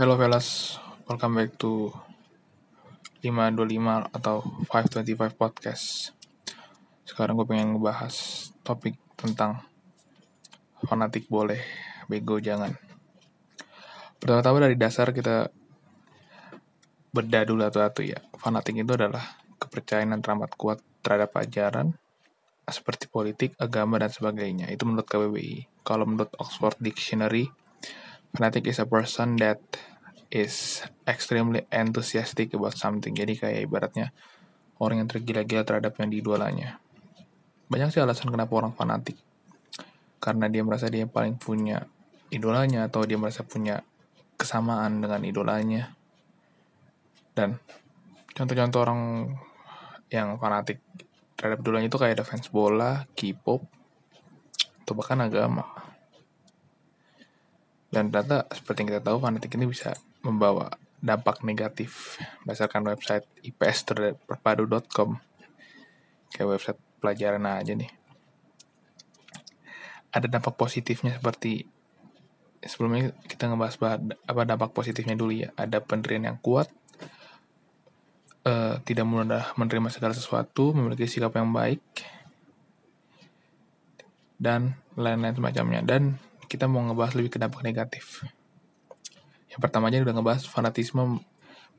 Hello fellas, welcome back to 525 atau 525 podcast. Sekarang gue pengen ngebahas topik tentang fanatik boleh, bego jangan. Pertama-tama dari dasar kita bedah dulu atau ya. Fanatik itu adalah kepercayaan yang teramat kuat terhadap ajaran seperti politik, agama, dan sebagainya. Itu menurut KBBI. Kalau menurut Oxford Dictionary, fanatic is a person that is extremely enthusiastic about something. Jadi kayak ibaratnya orang yang tergila-gila terhadap yang diidolanya. Banyak sih alasan kenapa orang fanatik. Karena dia merasa dia paling punya idolanya atau dia merasa punya kesamaan dengan idolanya. Dan contoh-contoh orang yang fanatik terhadap idolanya itu kayak ada fans bola, K-pop, atau bahkan agama. Dan ternyata seperti yang kita tahu fanatik ini bisa membawa dampak negatif berdasarkan website ipsterpadu.com kayak website pelajaran aja nih. Ada dampak positifnya seperti sebelumnya kita ngebahas apa dampak positifnya dulu ya. Ada pendirian yang kuat uh, tidak mudah menerima segala sesuatu memiliki sikap yang baik dan lain-lain semacamnya. Dan kita mau ngebahas lebih ke dampak negatif yang pertama aja udah ngebahas fanatisme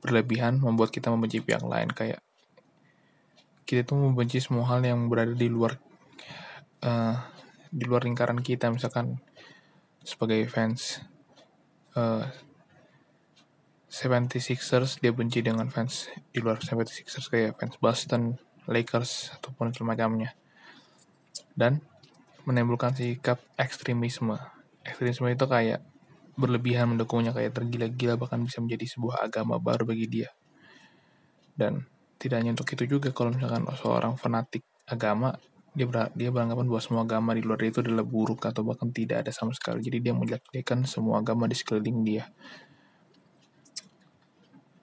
berlebihan membuat kita membenci pihak lain. Kayak kita tuh membenci semua hal yang berada di luar uh, di luar lingkaran kita. Misalkan sebagai fans uh, 76ers dia benci dengan fans di luar 76ers kayak fans Boston, Lakers ataupun semacamnya dan menimbulkan sikap ekstremisme. Ekstremisme itu kayak berlebihan mendukungnya kayak tergila-gila bahkan bisa menjadi sebuah agama baru bagi dia. Dan tidak hanya untuk itu juga kalau misalkan seorang fanatik agama dia ber, dia beranggapan bahwa semua agama di luar itu adalah buruk atau bahkan tidak ada sama sekali. Jadi dia menjelek-jelekan semua agama di sekeliling dia.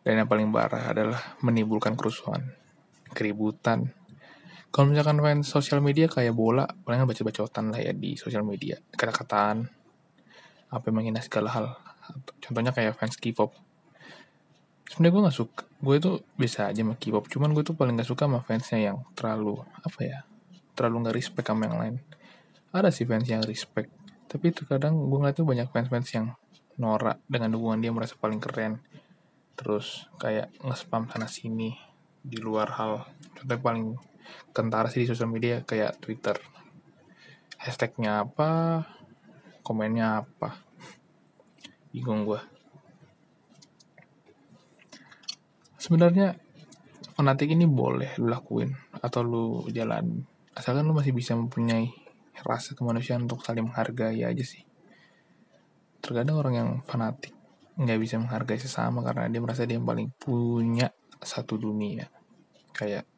Dan yang paling parah adalah menimbulkan kerusuhan, keributan. Kalau misalkan main sosial media kayak bola, palingan baca-bacotan lah ya di sosial media. Kata-kataan, apa yang menghina segala hal. Contohnya kayak fans K-pop. Sebenarnya gue gak suka gue itu bisa aja sama K-pop cuman gue tuh paling gak suka sama fansnya yang terlalu apa ya terlalu gak respect sama yang lain. Ada sih fans yang respect tapi terkadang gue ngeliat tuh banyak fans-fans yang norak dengan dukungan dia merasa paling keren. Terus kayak nge-spam sana sini di luar hal. Contohnya paling kentara sih di sosial media kayak Twitter. Hashtagnya apa komennya apa? Bingung gue sebenarnya fanatik ini boleh lu lakuin atau lu jalan. Asalkan lu masih bisa mempunyai rasa kemanusiaan untuk saling menghargai aja sih. Terkadang orang yang fanatik nggak bisa menghargai sesama karena dia merasa dia yang paling punya satu dunia. Kayak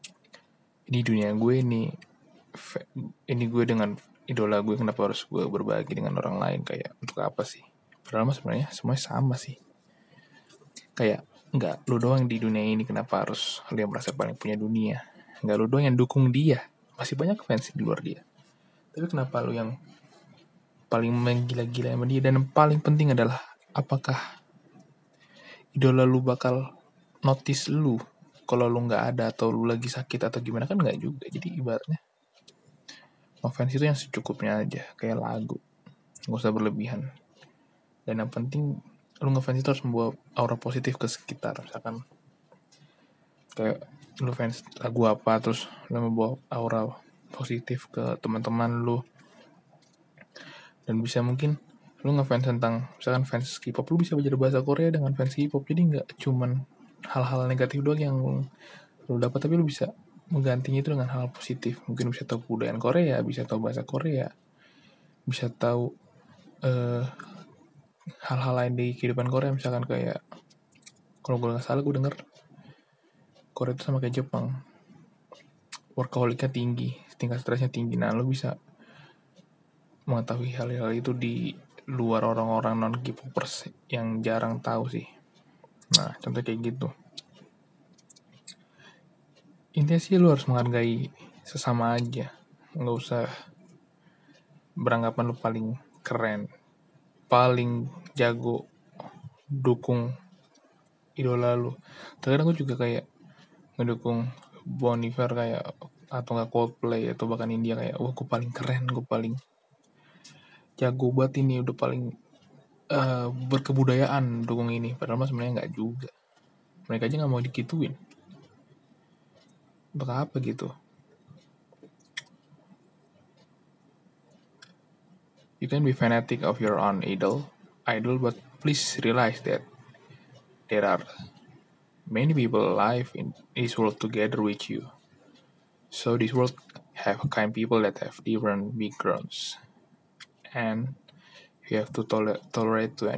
ini dunia gue ini ini gue dengan idola gue kenapa harus gue berbagi dengan orang lain? Kayak untuk apa sih? Padahal mah sebenarnya semuanya sama sih. Kayak nggak lu doang di dunia ini kenapa harus lu yang merasa paling punya dunia? Nggak lu doang yang dukung dia. Masih banyak fans di luar dia. Tapi kenapa lu yang paling menggila-gila sama dia? Dan yang paling penting adalah apakah idola lu bakal notice lu kalau lu nggak ada atau lu lagi sakit atau gimana? Kan nggak juga. Jadi ibaratnya ngefans itu yang secukupnya aja kayak lagu. Nggak usah berlebihan. Dan yang penting lu ngefans itu harus membawa aura positif ke sekitar. Misalkan kayak lu fans lagu apa terus lu membawa aura positif ke teman-teman lu. Dan bisa mungkin lu ngefans tentang misalkan fans K-pop lu bisa belajar bahasa Korea dengan fans K-pop. Jadi nggak cuman hal-hal negatif doang yang lu dapat tapi lu bisa menggantinya itu dengan hal positif. Mungkin bisa tahu kebudayaan Korea bisa tahu bahasa Korea bisa tahu eh, hal-hal lain di kehidupan Korea. Misalkan kayak kalau gue nggak salah gue denger Korea itu sama kayak Jepang. Workaholicnya tinggi tingkat stresnya tinggi. Nah lo bisa mengetahui hal-hal itu di luar orang-orang non K-popers yang jarang tahu sih. Nah contoh kayak gitu intinya sih lu harus menghargai sesama aja. Nggak usah beranggapan lu paling keren paling jago dukung idola lu. Terkadang gue juga kayak ngedukung Bon Iver kayak atau nggak Coldplay atau bahkan India kayak wah gue paling keren gue paling jago banget ini udah paling uh, berkebudayaan dukung ini. Padahal mas sebenarnya nggak juga. Mereka aja nggak mau dikituin untuk apa gitu you can be fanatic of your own idol idol but please realize that there are many people alive in this world together with you so this world have kind people that have different backgrounds and you have to toler tolerate to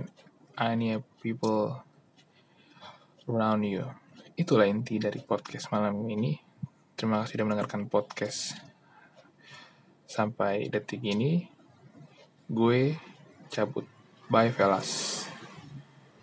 any people around you. Itulah inti dari podcast malam ini. Terima kasih sudah mendengarkan podcast sampai detik ini. Gue cabut. Bye fellas.